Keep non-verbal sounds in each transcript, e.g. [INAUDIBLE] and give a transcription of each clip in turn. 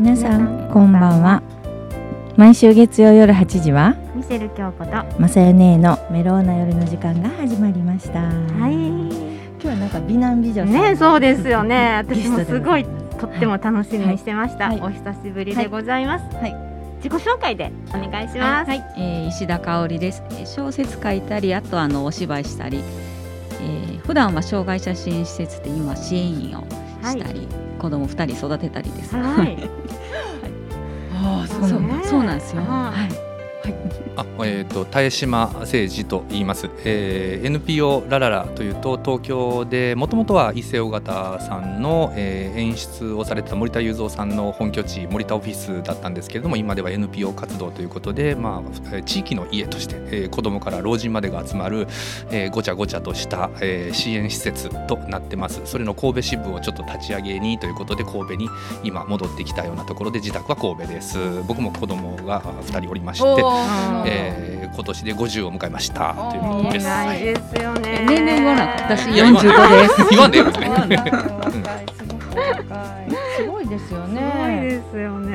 皆さんこんばんは。毎週月曜夜8時はミシェル京子とまさよねのメローな夜の時間が始まりました。はい。今日はなんか美男美女ねそうですよね。私もすごいとっても楽しみにしてました、はい。お久しぶりでございます、はい。自己紹介でお願いします、はい、えー石田香織です。えー小説書いたり、あとあのお芝居したり、えー普段は障害者支援施設で今支援員をしたり、子供二人育てたりです。はい [LAUGHS] ああそうそうねそうなんですよ。ははいい。あえー、と田江島誠二と言います、えー NPO ラララというと東京でもともとは伊勢尾形さんの、えー演出をされてた森田雄三さんの本拠地森田オフィスだったんですけれども今では NPO 活動ということで、まあ、えー地域の家として、えー子どもから老人までが集まる、えーごちゃごちゃとした、えー支援施設となってます。それの神戸支部をちょっと立ち上げにということで神戸に今戻ってきたようなところで自宅は神戸です。僕も子供が2人おりましてーえー今年で50を迎えましたということいです。ないですよね年齢言わん45です。言わんでよね。すごいすごいですよすごいねですようんす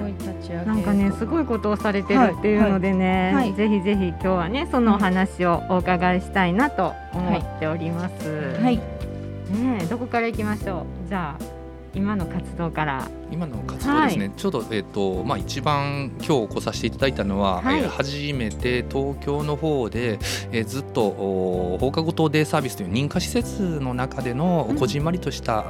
ごいね、立ち上げなんかねすごいことをされてるっていうのでね、はいはいぜひぜひ今日はねそのお話をお伺いしたいなと思っております。はいねえどこから行きましょう？じゃあ今の活動から。今の活動ですね、ちょうど、えっとまあ、一番今日来させていただいたのは、はい。えー初めて東京の方で、えーずっとお放課後等デイサービスという認可施設の中でのうん。こじんまりとした、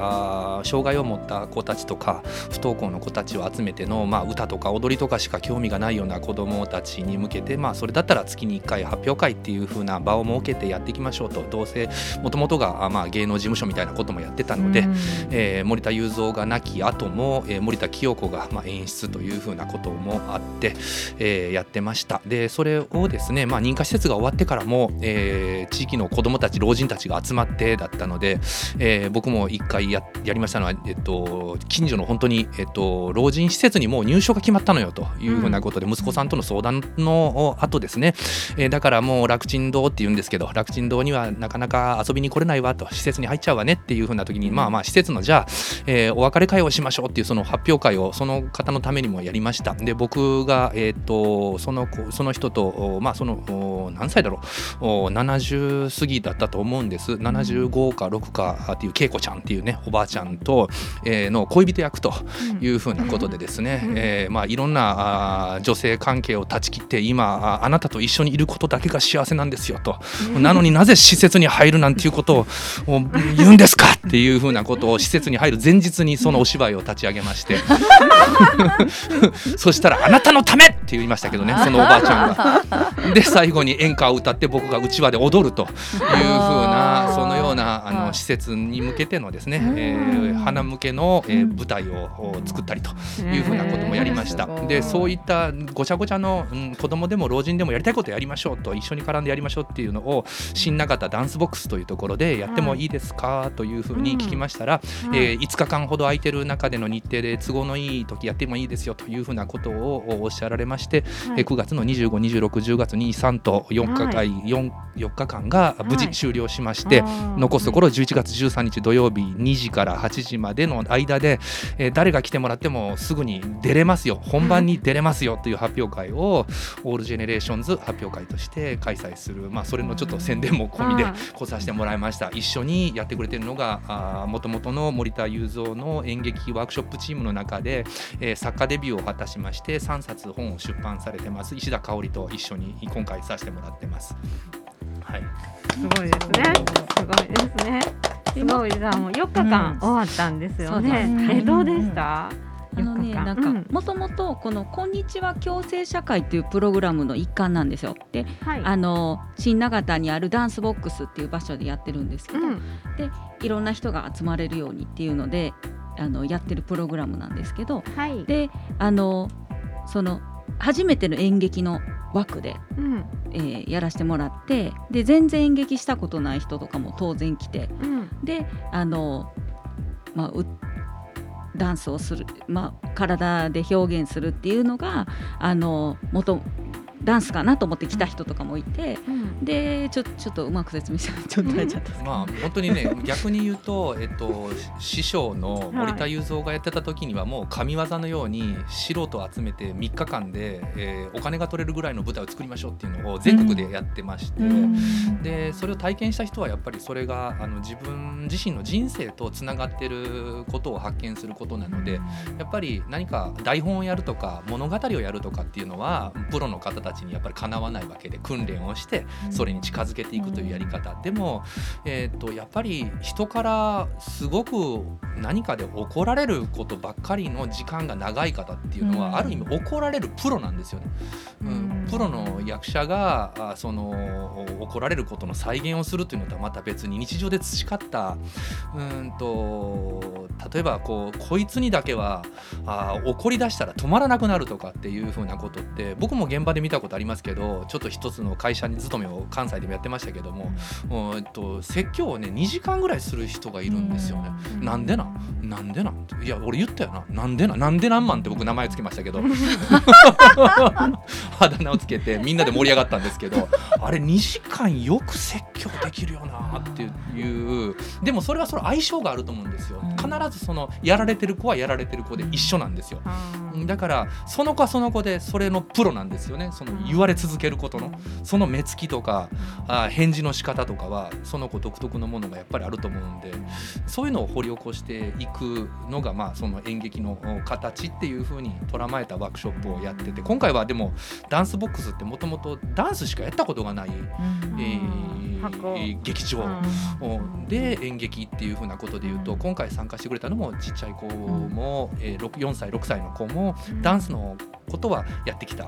あー障害を持った子たちとか不登校の子たちを集めての、まあ、歌とか踊りとかしか興味がないような子どもたちに向けて、まあ、それだったら月に1回発表会っていう風な場を設けてやっていきましょうと。どうせもともとが、あまあ、芸能事務所みたいなこともやってたので。うん。えー森田雄三が亡き後も、えー森田清子が、まあ、演出というふうなこともあって、えーやってました。でそれをですね、まあ、認可施設が終わってからも、えー地域の子どもたち老人たちが集まってだったので、えー僕も一回ややりましたのは、えっと、近所の本当に、えっと、老人施設にもう入所が決まったのよというふうなことで、息子さんとの相談の後ですね、えーだからもう楽ちん堂って言うんですけど楽ちん堂にはなかなか遊びに来れないわと施設に入っちゃうわねっていうふうな時にまあまあ施設のじゃあ、えーお別れ会をしましょうっていうその発表会をその方のためにもやりました。で僕が、えー、とその子その人とおまあそのお何歳だろう。お70過ぎだったと思うんです。75か6かっていう恵子ちゃんっていうねおばあちゃんと、えーの恋人役というふうなことでですね、うん。えーまあ、いろんな女性関係を断ち切って今ああなたと一緒にいることだけが幸せなんですよと、なのになぜ施設に入るなんていうことをお言うんですかっていうふうなことを施設に入る前日にそのお芝居を立ち上げまして [LAUGHS] そしたら「あなたのため!」って言いましたけどね [LAUGHS] そのおばあちゃんが。で最後に演歌を歌って僕がうちわで踊るというふうなそのようなあの施設に向けてのですね、えー花向けの、えー舞台をお作ったりというふうなこともやりました。でそういったごちゃごちゃの、うん、子供でも老人でもやりたいことやりましょうと一緒に絡んでやりましょうっていうのを新長田ダンスボックスというところでやってもいいですかというふうに聞きましたら、えー5日間ほど空いてる中での日程で都合のいい時やってもいいですよというふうなことをおっしゃられまして、えー9月の25、26、10月23と4日間、4, 4日間が無事終了しまして、残すところ11月13日土曜日2時から8時までの間で、えー誰が来てもらってもすぐに出れますよ。本番に出れますよという発表会を all generations 発表会として開催する、まあ、それのちょっと宣伝も込みでうん。来させてもらいました。一緒にやってくれてるのがもともとの森田雄三の演劇ワークショップチームの中で、えー作家デビューを果たしまして3冊本を出版されてます。石田香織と一緒に今回させてもらってます。はいすごいですね。すごいですね。すごいじゃあもう4日間終わったんですよそうね。ですえどうでした？あのね、4日間なんうんかもともとこのこんにちは共生社会っていうプログラムの一環なんですよ。で、はい。あの新長田にあるダンスボックスっていう場所でやってるんですけど、うんいろんな人が集まれるようにっていうので、あのやってるプログラムなんですけど、はい。で、あのその初めての演劇の枠で、うん。えーやらせてもらって、で全然演劇したことない人とかも当然来て、うん。であのまあうダンスをする、まあ、体で表現するっていうのがあの元ダンスかなと思って来た人とかもいて、うん。でちょちょっとうまく説明してちょっちゃったまあ本当にね逆に言うと、えっと、師匠の森田雄三がやってた時にはもう神業のように素人を集めて3日間で、えーお金が取れるぐらいの舞台を作りましょうっていうのを全国でやってまして。でそれを体験した人はやっぱりそれがあの自分自身の人生とつながってることを発見することなのでやっぱり何か台本をやるとか物語をやるとかっていうのはプロの方たちにやっぱりかなわないわけで訓練をしてそれに近づけていくというやり方。でも、えー、とやっぱり人からすごく何かで怒られることばっかりの時間が長い方っていうのうん。はある意味怒られるプロなんですよね。うん、プロの役者があその怒られることの再現をするというのとはまた別に日常で培ったうんと例えばこうこいつにだけはあ怒り出したら止まらなくなるとかっていうふうなことって僕も現場で見たことありますけどちょっと一つの会社に勤めを関西でもやってましたけども、うん。えっと、説教をね2時間ぐらいする人がいるんですよね。うん。なんでなん？なんでなん？いや俺言ったよな。なんでなん？なんでなん？マンって僕名前つけましたけど。[LAUGHS] あだ名をつけてみんなで盛り上がったんですけどあれ2時間よく説教できるよなっていう。でもそれはそれ相性があると思うんですよ。うん。必ずそのやられてる子はやられてる子で一緒なんですよ。うん。だからその子はその子でそれのプロなんですよね。その言われ続けることのその目つきとかあ返事の仕方とかはその子独特のものがやっぱりあると思うんでそういうのを掘り起こしていくのがまあその演劇のお形っていう風に捉まえたワークショップをやってて今回はでもダンスボックスってもともとダンスしかやったことがない、えー箱。劇場。おで演劇っていうふうなことで言うと今回参加してくれたのもちっちゃい子も、えー、6 4歳6歳の子もダンスのことはやってきた、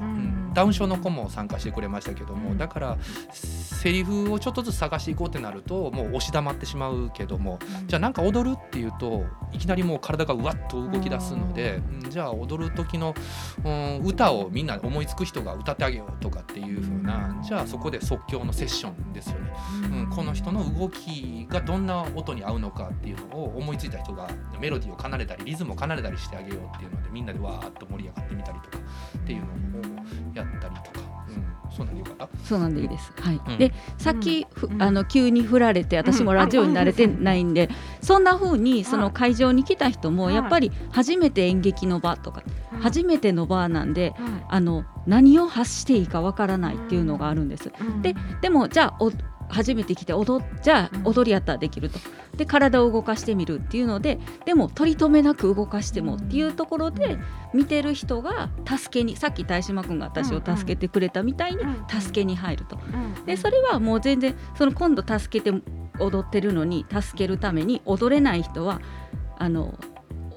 ダウン症の子も参加してくれましたけども、うん。だからセリフをちょっとずつ探していこうってなるともう押し黙ってしまうけどもじゃあなんか踊るっていうといきなりもう体がうわっと動き出すので、うんじゃあ踊る時の、うん、歌をみんな思いつく人が歌ってあげようとかっていう風なじゃあそこで即興のセッションですよね。うん、この人の動きがどんな音に合うのかっていうのを思いついた人がメロディーを奏でたりリズムを奏でたりしてあげようっていうのでみんなでわーっと盛り上がってみたりとかっていうのをやったりそうなんでよか？ったそうなんでいいです。はい。うん。で、さっき、ふうん。あの急に振られて、私もラジオに慣れてないんで、そんな風にその会場に来た人もはい。やっぱり初めて演劇の場とか、初めての場なんで、はい。あの何を発していいかわからないっていうのがあるんです。ででもじゃあお初めて来て踊っじゃ踊りやったらできると。で体を動かしてみるっていうのででも取り留めなく動かしてもっていうところで見てる人が助けにさっき大島君が私を助けてくれたみたいに助けに入ると。でそれはもう全然その今度助けて踊ってるのに助けるために踊れない人はあの、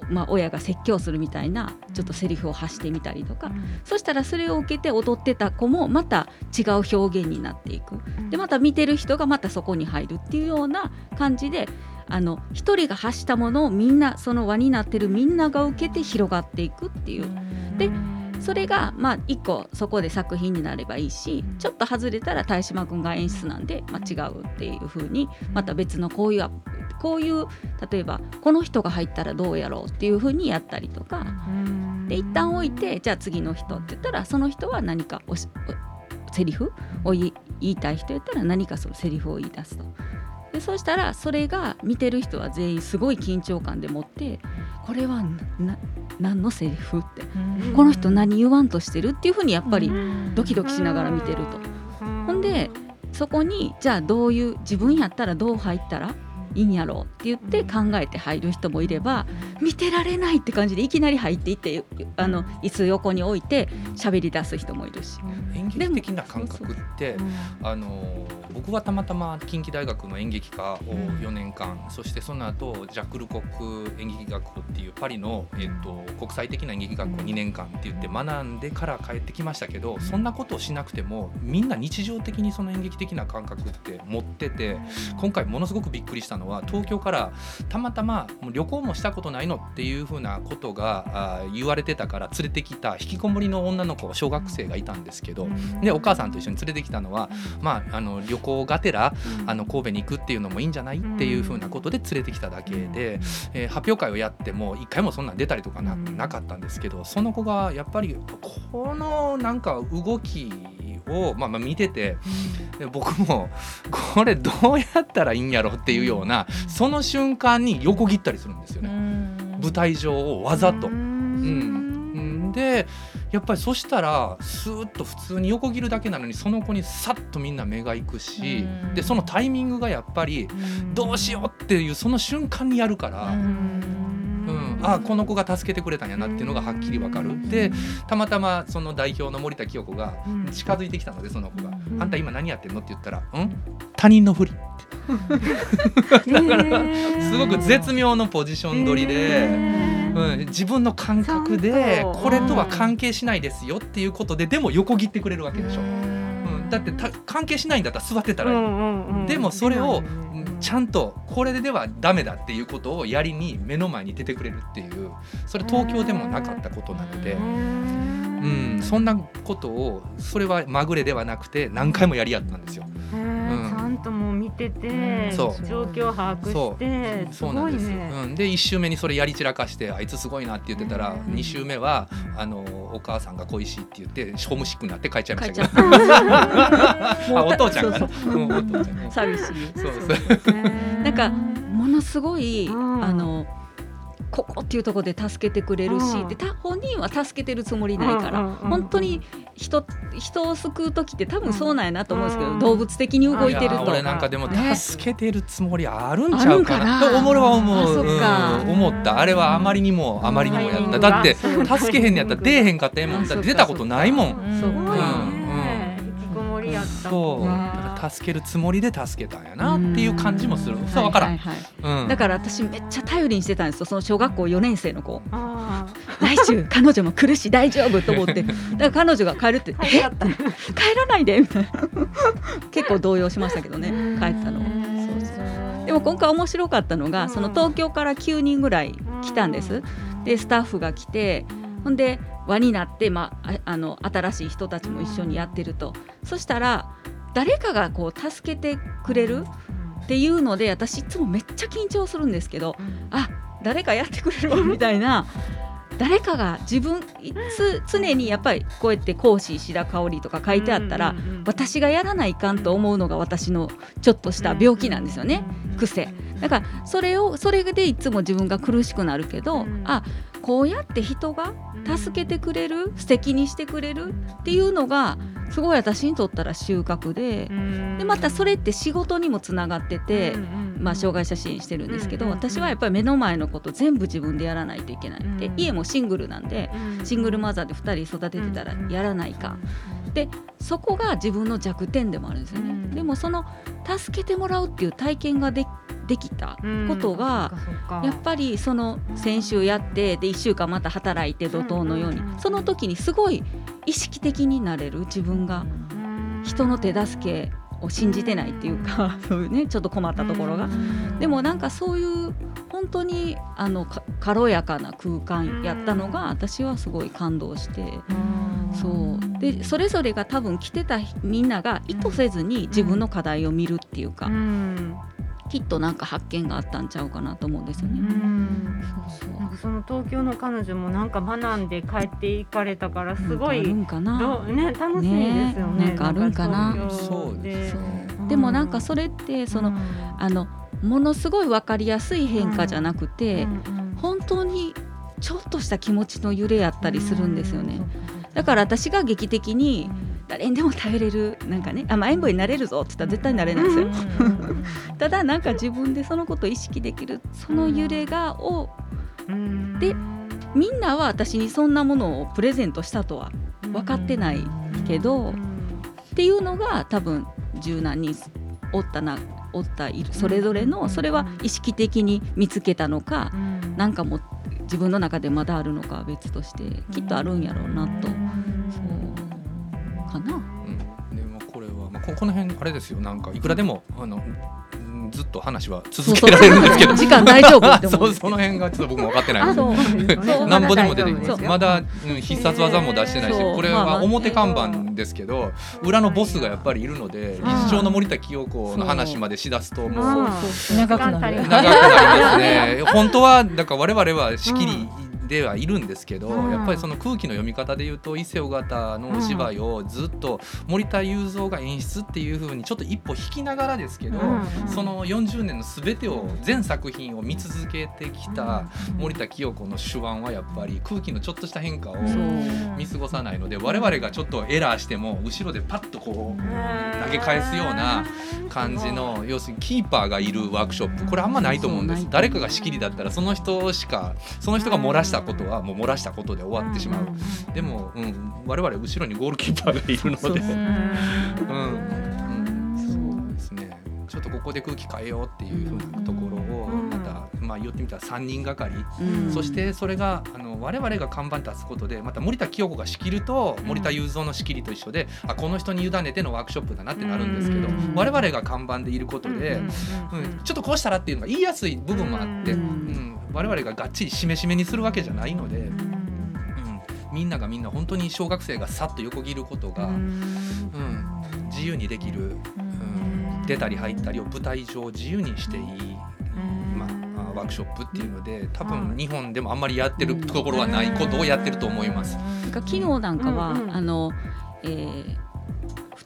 まあ、親が説教するみたいなちょっとセリフを発してみたりとかそしたらそれを受けて踊ってた子もまた違う表現になっていく。でまた見てる人がまたそこに入るっていうような感じであの一人が発したものをみんなその輪になってるみんなが受けて広がっていくっていう。でそれがまあ一個そこで作品になればいいしうんちょっと外れたら大島君が演出なんで、まあ、違うっていう風にまた別のこういうアこういう例えばこの人が入ったらどうやろうっていう風にやったりとか。で一旦置いてじゃあ次の人って言ったらその人は何かおしおセリフ？を言い言いたい人やったら何かそのセリフを言い出すと。でそうしたらそれが見てる人は全員すごい緊張感でもってこれはな何のセリフって。この人何言わんとしてるっていうふうにやっぱりドキドキしながら見てると。ほんでそこにじゃあどういう自分やったらどう入ったらいいんやろうって言って考えて入る人もいれば見てられないって感じでいきなり入っていってあの椅子横に置いて喋り出す人もいるし。演劇的な感覚ってあの僕はたまたま近畿大学の演劇科を4年間、そしてその後ジャックルコック演劇学校っていうパリの、えっと国際的な演劇学校2年間って言って学んでから帰ってきましたけどそんなことをしなくてもみんな日常的にその演劇的な感覚って持ってて今回ものすごくびっくりしたのは東京からたまたまもう旅行もしたことないのっていうふうなことが言われてたから連れてきた引きこもりの女の子小学生がいたんですけどでお母さんと一緒に連れてきたのは、まあ、あの旅行がてらあの神戸に行くっていうのもいいんじゃないっていうふうなことで連れてきただけで、えー発表会をやっても一回もそんなん出たりとかな,、うんなかったんですけどその子がやっぱりこのなんか動きを、まあ、まあ見ててで僕もこれどうやったらいいんやろっていうようなその瞬間に横切ったりするんですよね。舞台上をわざと。うん、でやっぱりそしたらスーッと普通に横切るだけなのにその子にさっとみんな目が行くしでそのタイミングがやっぱりどうしようっていうその瞬間にやるから。うん、あこの子が助けてくれたんやなっていうのがはっきりわかる。でたまたまその代表の森田清子が近づいてきたのでその子が「あんた今何やってんの?」って言ったら「うん？他人のふり」[LAUGHS] だからすごく絶妙のポジション取りで、うん、自分の感覚でこれとは関係しないですよっていうことででも横切ってくれるわけでしょ。うん、だってた関係しないんだったら座ってたらいい。でもそれをちゃんとこれではダメだっていうことをやりに目の前に出てくれるっていうそれ東京でもなかったことなので、うん、そんなことをそれはまぐれではなくて何回もやり合ったんですよ。ちゃんともう見てて、状況把握してそう。なんです、ね、うん、で1周目にそれやり散らかしてあいつすごいなって言ってたら2周目はあのお母さんが恋しいって言ってホームシックになって帰っちゃいましたけど。[LAUGHS] あお父ちゃんがねうんお父ちゃんね。寂しい。そうそう。なんかものすごい、あのここっていうところで助けてくれるし、でた本人は助けてるつもりないから、本当に人人を救う時って多分そうなんやなと思うんですけど、動物的に動いてると。俺なんかでも助けてるつもりあるんちゃうかな。と思うは思う、うん、思った。あれはあまりにもあまりにもやった。だって助けへんのやったら出えへんかったえもん。だって出たことないもん。そう、うん。やったそう助けるつもりで助けたんやなっていう感じもする。そう分からん、だから私めっちゃ頼りにしてたんですよその小学校4年生の子。来週彼女も苦しい大丈夫と思って。[LAUGHS] だから彼女が帰るって「え？帰らないで」みたいな。結構動揺しましたけどね帰ったのそうそう。でも今回面白かったのがその東京から9人ぐらい来たんです。でスタッフが来てほんで輪になって、まあ、あの新しい人たちも一緒にやってると。そしたら誰かがこう助けてくれるっていうので私いつもめっちゃ緊張するんですけど、あ誰かやってくれるわみたいな。誰かが自分つ常にやっぱりこうやって講師石田香織とか書いてあったら、私がやらないかんと思うのが私のちょっとした病気なんですよね、癖。だからそれをそれでいつも自分が苦しくなるけど、あこうやって人が助けてくれる素敵にしてくれるっていうのがすごい私にとったら収穫ででまたそれって仕事にもつながってて、まあ、障害者支援してるんですけど私はやっぱり目の前のこと全部自分でやらないといけないで家もシングルなんでシングルマザーで2人育ててたらやらないか。でそこが自分の弱点でもあるんですよね。でもその助けてもらうっていう体験がでできたことが、やっぱりその先週やってで1週間また働いて怒涛のように、その時にすごい意識的になれる自分が。人の手助けを信じてないっていうか、そういう [LAUGHS] ねちょっと困ったところが、でもなんかそういう本当にあの軽やかな空間やったのが私はすごい感動して、そう。でそれぞれが多分来てたみんなが意図せずに自分の課題を見るっていうか、きっとなんか発見があったんちゃうかなと思うんですよね。そうそう。なんかその東京の彼女もなんか学んで帰っていかれたからすごい、んかな。ね楽しいですよね。なんかあるんかな。そうででもなんかそれってその、あのものすごい分かりやすい変化じゃなくて、本当にちょっとした気持ちの揺れやったりするんですよね。だから私が劇的に、誰にでも頼れる？なんかね甘えん坊になれるぞって言ったら絶対なれないですよ。ただなんか自分でそのことを意識できるその揺れがをでみんなは私にそんなものをプレゼントしたとは分かってないけどっていうのが多分柔軟におったなおったいるそれぞれのそれは意識的に見つけたのかなんかも自分の中でまだあるのかは別としてきっとあるんやろうなと。かな、うん、でもこれは、まあ、ここの辺あれですよ。なんかいくらでもあのずっと話は続けられるんですけど。[LAUGHS] 時間大丈夫 [LAUGHS] そうその辺がちょっと僕も分かってない。ので [LAUGHS] なんぼでも出てきます。まだ、うん、必殺技も出してないしこれは表看板ですけど裏のボスがやっぱりいるので一生の森田清子の話までしだすともう長くなる。長くなりますね。本当はだから我々は仕切りではいるんですけど、うん。やっぱりその空気の読み方で言うと伊勢尾形のお芝居をずっと森田雄三が演出っていう風にちょっと一歩引きながらですけど、うん。その40年の全てを全作品を見続けてきた森田清子の手腕はやっぱり空気のちょっとした変化を見過ごさないので我々がちょっとエラーしても後ろでパッとこう投げ返すような感じの要するにキーパーがいるワークショップ。これあんまないと思うんです。誰かが仕切りだったらその人しかその人が漏らしたことはもう漏らしたことで終わってしまう。でも、うん、我々後ろにゴールキーパーがいるので。そうそううん。うん。そうですね。ちょっとここで空気変えようっていうふうなところをうん。また、まあ、言ってみたら3人がかり。うん。そしてそれがあの我々が看板立つことでまた森田清子が仕切ると森田雄三の仕切りと一緒で、あこの人に委ねてのワークショップだなってなるんですけど、うん。我々が看板でいることで、うんちょっとこうしたらっていうのが言いやすい部分もあって、ううんん我々ががっちりしめしめにするわけじゃないので、うん。みんながみんな本当に小学生がさっと横切ることが、自由にできる、うん、出たり入ったりを舞台上自由にしていい。まあ、ワークショップっていうので多分日本でもあんまりやってるところはないことをやってると思います。なんか昨日なんかは、うんうん。あの、えー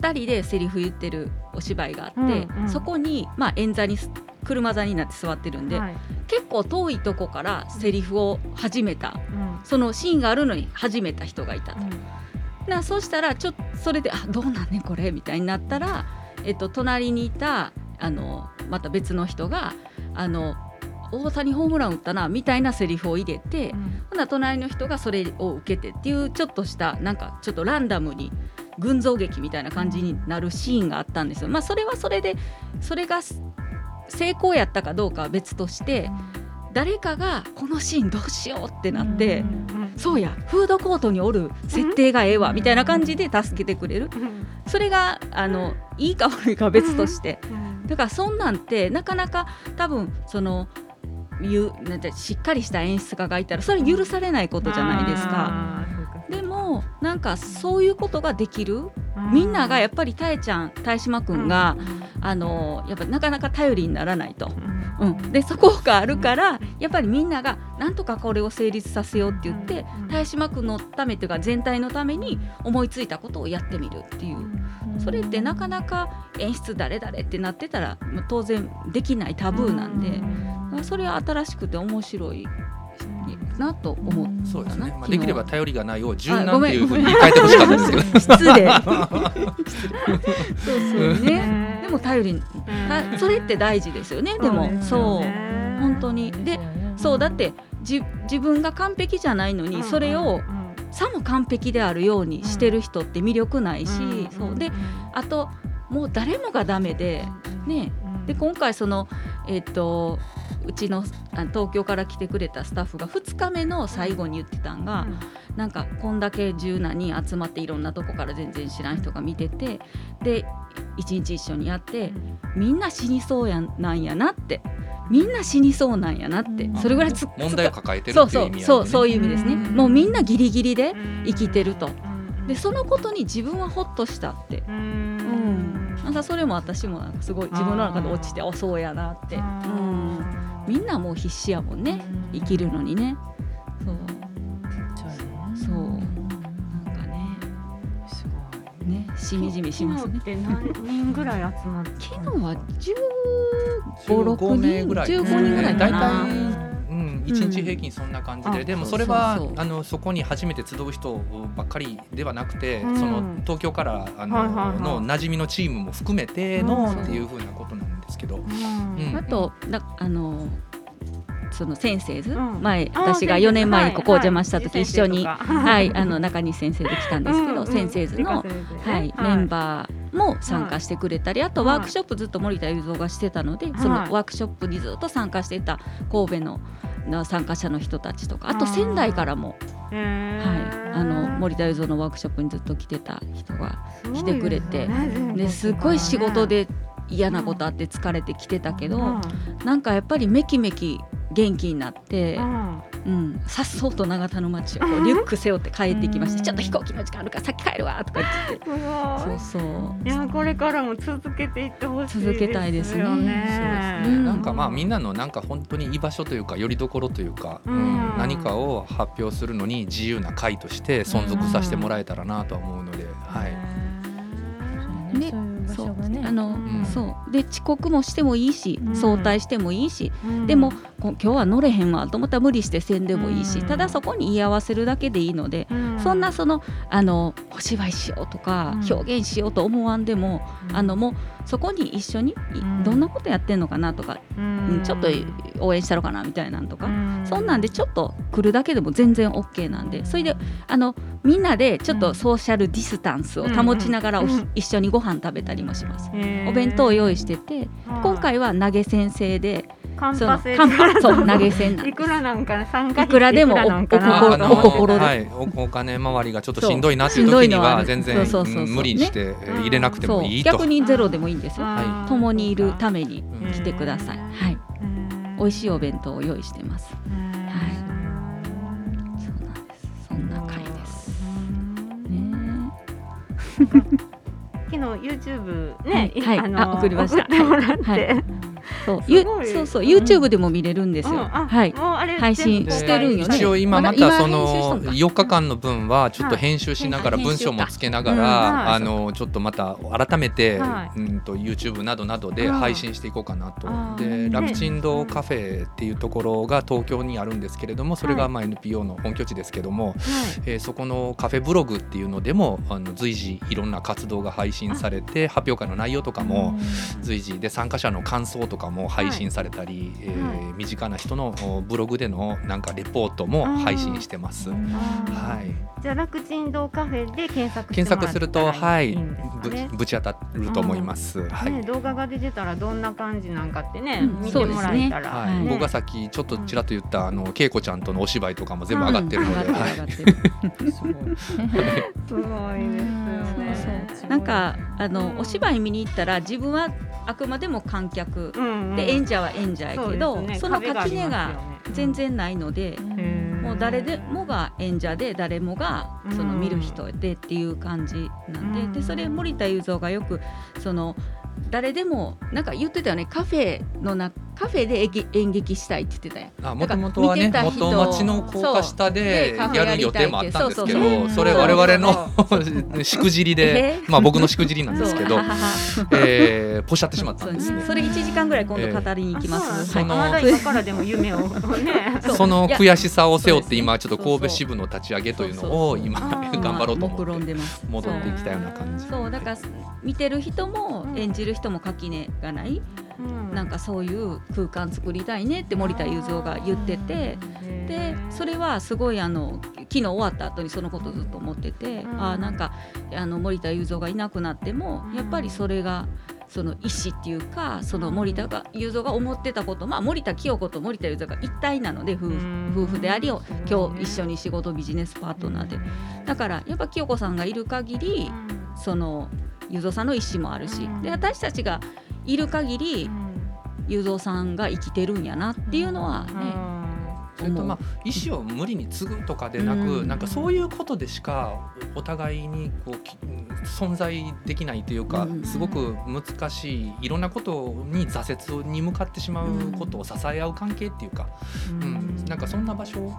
2人でセリフ言ってるお芝居があって、うんうん。そこに、まあ、演座にす車座になって座ってるんで、はい。結構遠いとこからセリフを始めた。うん。そのシーンがあるのに始めた人がいたと。なそうしたらちょっとそれで「あどうなんねんこれ」みたいになったら、えっと、隣にいたあのまた別の人が「あの大谷ホームラン打ったな」みたいなセリフを入れて、ほな隣の人がそれを受けてっていうちょっとしたなんかちょっとランダムに群像劇みたいな感じになるシーンがあったんですよ。まあそれはそれでそれがす成功やったかどうかは別として誰かがこのシーンどうしようってなって、そうやフードコートにおる設定がええわみたいな感じで助けてくれる。それがあのいいか悪いかは別として。だからそんなんってなかなか多分そのゆなんてしっかりした演出家がいたらそれ許されないことじゃないですか。か。でもなんかそういうことができるみんながやっぱりたえちゃんたえしまくんが、あのやっぱなかなか頼りにならないと。うん、でそこがあるからやっぱりみんながなんとかこれを成立させようって言って田島君のためというか全体のために思いついたことをやってみるっていう。それってなかなか演出誰々ってなってたらまあ当然できないタブーなんでそれは新しくて面白いなと思ったそうですね、まあ、できれば頼りがないを柔軟っていうふうに言い換えてほしかったですけど。[LAUGHS] 失礼。そうそうね。でも頼りたそれって大事ですよね。でもそう本当に。でそうだってじ自分が完璧じゃないのにそれをさも完璧であるようにしてる人って魅力ないし、そう。であともう誰もがダメでね。で今回そのえっ、とうちのあ東京から来てくれたスタッフが2日目の最後に言ってたんが、なんかこんだけ柔軟に集まっていろんなとこから全然知らん人が見ててで一日一緒にやってみんな死にそうやなんやなって。みんな死にそうなんやなって。それぐらいつ問題を抱えてるそうそうっていう意味合いでねそうそういう意味ですね。うん。もうみんなギリギリで生きてるとでそのことに自分はほっとしたって。うん。なんかそれも私もなんかすごい自分の中で落ちてあそうやなって。うん。みんなもう必死やもんね。生きるのにね。そう。そうな。んかね。すごい。ね。しみじみしますね。昨日何人ぐらい集まって昨日は1516人。15人ぐらいかな、えー1日平均そんな感じで、でもそれはあのそこに初めて集う人ばっかりではなくて、その東京からあの、はいはい、の馴染みのチームも含めてのっていうふうなことなんですけど。あとなあのその先生図、うん。前あ私が先生4年前にここおはい邪魔した時はい一緒に、はい、あの中西先生で来たんですけど、うんうん先生図の、はいメンバーも参加してくれたり、あとワークショップずっと森田雄三がしてたので、そのワークショップにずっと参加してい。た神戸のな参加者の人たちとかあと仙台からも、はい、あの森田雄三のワークショップにずっと来てた人が来てくれてですごい仕事で嫌なことあって疲れてきてたけど、なんかやっぱりめきめき元気になって、うん、さっそうと長田の町をこうリュック背負って帰ってきまして、ちょっと飛行機の時間あるから先帰るわとか言ってすごい。そうそう。いやこれからも続けていってほしい。続けたいですね。そうですね。なんかまあみんなのなんか本当に居場所というか拠り所というか、ううんん何かを発表するのに自由な会として存続させてもらえたらなとは思うので、はい。ね。そういう場所がね。あの、ん。そう。で遅刻もしてもいいし、うん。早退してもいいし、うん。でもこ今日は乗れへんわと思ったら無理してせんでもいいし、うん。ただそこに居合わせるだけでいいので、うん。そんなそのあのお芝居しようとか、うん。表現しようと思わんでも、あのもうそこに一緒に、どんなことやってんのかなとか、ううんんちょっと応援したろかなみたいなんとか、うん。そんなんでちょっと来るだけでも全然 OK なんでそれであのみんなでちょっとソーシャルディスタンスを保ちながらおうん。一緒にご飯食べたりもします。へー。お弁当を用意してて今回は投げ先生でそのカンパ制カンパそう投げ銭いでくらなんかな？参加いくらでもお心お心で。はい、おお金回りがちょっとしんどいなっていう時には全然無理にしてえー入れなくてもいいと。逆にゼロでもいいんですよ。は共にいるためにうん来てください。はい、美味しいお弁当を用意してます。そうなんです。そんな回です。ね昨日 YouTube ね、はい。はいあ送りました。送ってもらって、はいそう、ゆそうそう、うん。YouTube でも見れるんですよ。はい。配信してるんよね。一応今またそのんか。4日間の分はちょっと編集しながらはい文章もつけながらあのちょっとまた改めてはい。うんと YouTube などなどでうん。配信していこうかなと。あでー楽ちん堂カフェっていうところが東京にあるんですけれどもそれがまあ NPO の本拠地ですけどもはい。えーそこのカフェブログっていうのでもあの随時いろんな活動が配信されて発表会の内容とかも随時で参加者の感想とかも配信されたり、えーはい。身近な人のおブログでのなんかレポートも配信してます。はい、じゃあ楽ちん堂カフェで検索検索すると、はいいいんですぶねぶち当たると思います。はい。ね、動画が出てたらどんな感じなんかってね、うん。見てもらえたら、はいはい。僕がさっきちょっとちらっと言ったあの恵子ちゃんとのお芝居とかも全部上がってるので、うん。は [LAUGHS] い。[LAUGHS] すごいですよね。なんかあのお芝居見に行ったら自分はあくまでも観客。うんうん。で演者は演者やけどそね。その垣根が全然ないのでへーもう誰でもが演者で誰もがそのうん見る人でっていう感じなんうん。ででそれ森田雄三がよくその誰でもなんか言ってたよね。カフェのなカフェで演劇演劇したいって言ってたよ。あもともとはね見てた人元町の高架下でやる予定もあったんですけどそれ我々の [LAUGHS] しくじりでえ？まあ僕のしくじりなんですけどえーポシャってしまったんですね。それ1時間ぐらい今度語りに行きます。ですはい。その今からでも夢をね。その悔しさを背負って今ちょっと神戸支部の立ち上げというのを今頑張ろうと思って。戻ってきたような感じ。そう。だから見てる人もうん演じる人も垣根がない、うんなんかそういう空間作りたいねって森田雄三が言っててでそれはすごいあの昨日終わった後にそのことずっと思ってて、うん。あーなんかあの森田雄三がいなくなってもうん。やっぱりそれがその意思っていうかその森田が雄三が思ってたことまあ森田清子と森田雄三が一体なので夫夫婦であり今日一緒に仕事ビジネスパートナーで。だからやっぱ清子さんがいる限りその雄三さんの意思もあるしうん。で私たちがいる限り雄三さんが生きてるんやなっていうのはね、それとまあ意思を無理に継ぐとかでなく、うん。なんかそういうことでしかお互いにこうき存在できないというか、うんすごく難しいいろんなことに挫折に向かってしまうことを支え合う関係っていうか、うん。なんかそんな場所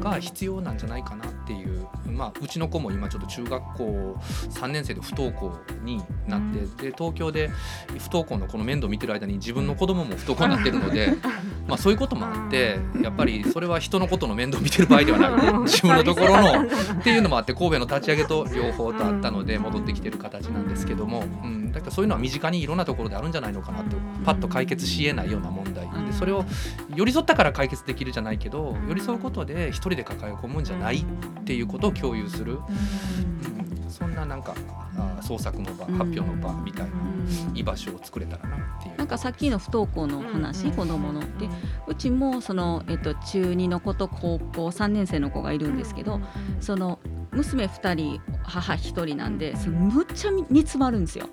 が必要なんじゃないかなっていう、まあ、うちの子も今ちょっと中学校3年生で不登校になって、で東京で不登校のこの面倒を見てる間に自分の子供も不登校になってるので、[LAUGHS] まあ、そういうこともあってやっぱりそれは人のことの面倒を見てる場合ではなくて自分のところのっていうのもあって神戸の立ち上げと両方とあったので戻ってきてる形なんですけども、うん、だからそういうのは身近にいろんなところであるんじゃないのかなとパッと解決しえないような問題でそれを寄り添ったから解決できるじゃないけど寄り添うことで一人で抱え込むんじゃないっていうことを共有する、うんそんななんかあ創作の場発表の場みたいな居場所を作れたらなっていう。なんかさっきの不登校の話、うん。子供のでうちもその、えっと、中2の子と高校3年生の子がいるんですけど、その娘2人母1人なんでそのむっちゃ煮詰まるんですよ。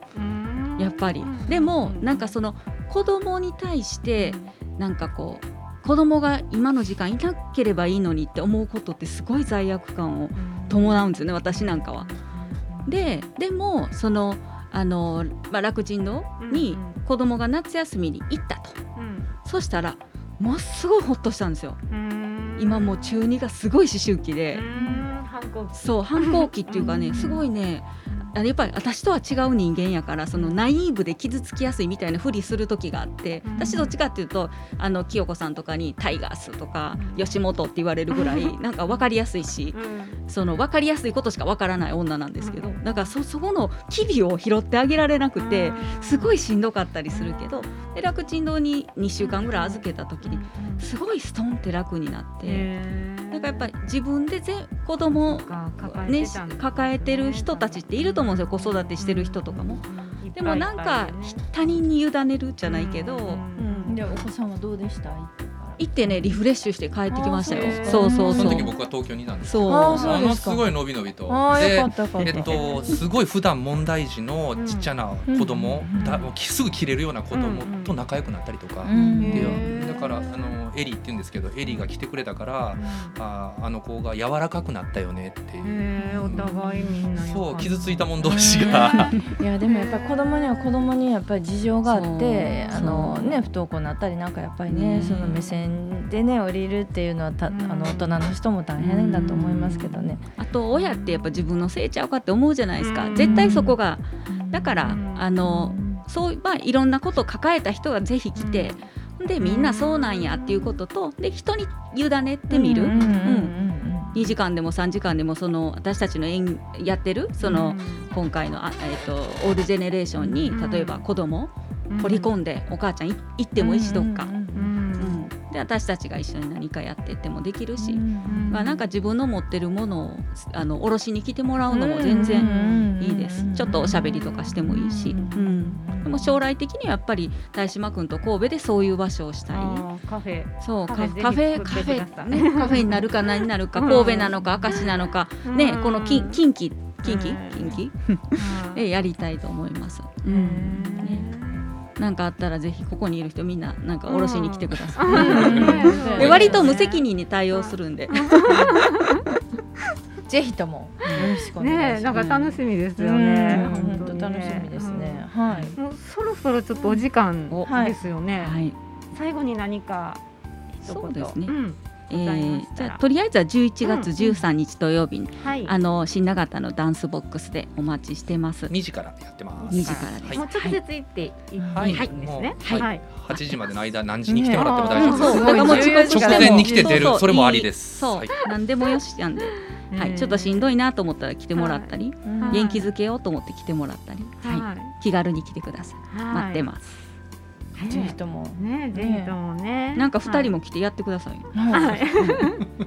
やっぱり。でもなんかその子供に対してなんかこう子供が今の時間いなければいいのにって思うことってすごい罪悪感を伴うんですよね私なんかは。ででもそのあの、まあ、楽ちん堂に子供が夏休みに行ったと、そしたらものすごいほっとしたんですよ。今もう中2がすごい思春期で。そう反抗期っていうかねすごいねあやっぱり私とは違う人間やからそのナイーブで傷つきやすいみたいなふりする時があって私どっちかっていうとあの清子さんとかにタイガースとか吉本って言われるぐらい [LAUGHS] なんか分かりやすいしその分かりやすいことしか分からない女なんですけどだからそそこの機微を拾ってあげられなくてすごいしんどかったりするけどで楽ちん堂に2週間ぐらい預けた時にすごいストンって楽になって。なんかやっぱり自分でぜ子供ね抱えてる人たちっていると思うんですよ子育てしてる人とかも。でもなんか他人に委ねるじゃないけど。でお子さんはどうでした？行ってねリフレッシュして帰ってきましたよ。そうそうそう。その時僕は東京にいたんです。そう。あのすごい伸び伸びと。で、えっとすごい普段問題児のちっちゃな子供、だすぐ切れるような子供と仲良くなったりとか、でだからあのエリーって言うんですけど、エリーが来てくれたから、ああの子が柔らかくなったよねっていう。お互いみんな。そう傷ついた者同士が。いやでもやっぱり子供には子供にやっぱり事情があって、あのね不登校になったりなんかやっぱりねその目線でね降りるっていうのはたあの大人の人も大変だと思いますけどね。あと親ってやっぱ自分のせいちゃうかって思うじゃないですか。絶対そこがだからあのそうまあいろんなことを抱えた人がぜひ来て。でみんなそうなんやっていうこととで人に委ねてみる、うん2時間でも3時間でもその私たちの演やってるその今回のあ、えーと、オールジェネレーションに例えば子供掘り込んでお母ちゃん行ってもいいしどっか、で私たちが一緒に何かやってってもできるし、まあ、なんか自分の持ってるものをあの下ろしに来てもらうのも全然いいです、ちょっとおしゃべりとかしてもいいし、うん、でも将来的にはやっぱり大島君と神戸でそういう場所をしたい。カフェ。そうカフェカフェカフェ、ね、カフェになるか何になるか神戸なのか明石なのか、ねこの近近畿近畿？近畿？でやりたいと思います。うん。ね何かあったらぜひここにいる人みんななんかおろしに来てください。で割と無責任に対応するんで。ぜひともよろしくお願いします。ね、なんか楽しみですよね。本当楽しみですね。はい。もうそろそろちょっとお時間ですよね。はい。最後に何かそうですね。えー、じゃとりあえずは11月13日土曜日に、うんはい、あの新長田のダンスボックスでお待ちしてます。2時からやってます。2時からです。もう直接行ってはい、はい、ですね。はい。8時までの間何時に来てもらっても大丈夫です。そう、だからもう直前に来て出るそれもありです。そう、何でもよしなんで。はい、ちょっとしんどいなと思ったら来てもらったり、元気づけようと思って来てもらったり、はい、気軽に来てください。待ってます。ぜひともね。ぜひともね。なんか二人も来てやってくださいはい。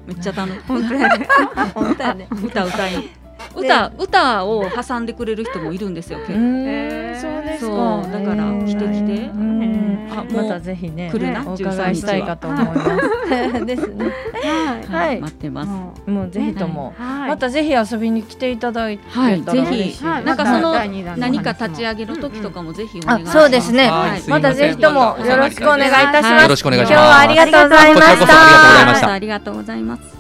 めっちゃ楽。しい本当やね。[LAUGHS] 本当やね。歌歌い歌歌を挟んでくれる人もいるんですよ結構。そうですか。だから来て来て。あまたぜひね来るなお伺いしたいかと思います [LAUGHS] ですね。はい。待ってます。もうぜひともまたぜひ遊びに来ていただいてはい。ぜひ。なんかその何か立ち上げる時とかもぜひお願いします。そうですね。またぜひともよろしくお願いいたします。よろしくお願いします。今日はありがとうございました。ありがとうございます